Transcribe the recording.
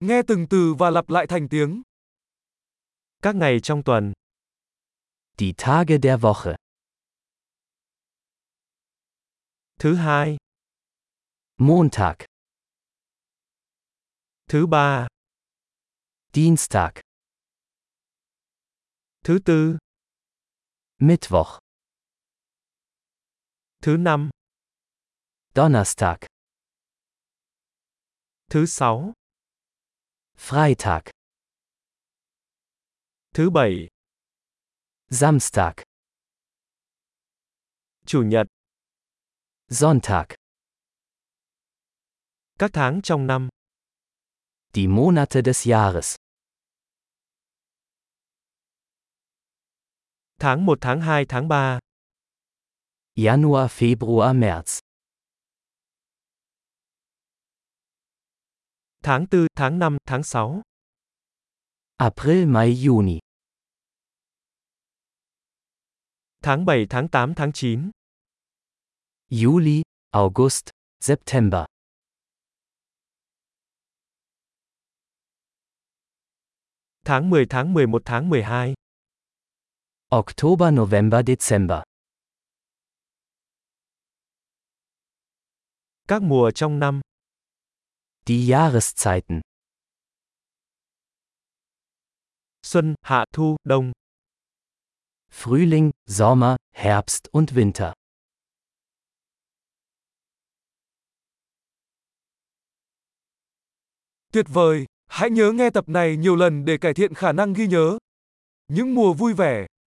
Nghe từng từ và lặp lại thành tiếng. Các ngày trong tuần. Die Tage der Woche. Thứ hai. Montag. Thứ ba. Dienstag. Thứ tư. Mittwoch. Thứ năm. Donnerstag. Thứ sáu. Freitag. Thứ bảy. Samstag. Chủ nhật. Sonntag. Các tháng trong năm. Die Monate des Jahres. Tháng 1 tháng 2 tháng 3. Januar, Februar, März. Tháng 4, tháng 5, tháng 6. April, Mai, Juni. Tháng 7, tháng 8, tháng 9. Juli, August, September. Tháng 10, tháng 11, tháng 12. Oktober, November, Dezember. Các mùa trong năm. Die Jahreszeiten. Xuân, hạ, thu, đông. Frühling, Sommer, Herbst und Winter. Tuyệt vời, hãy nhớ nghe tập này nhiều lần để cải thiện khả năng ghi nhớ. Những mùa vui vẻ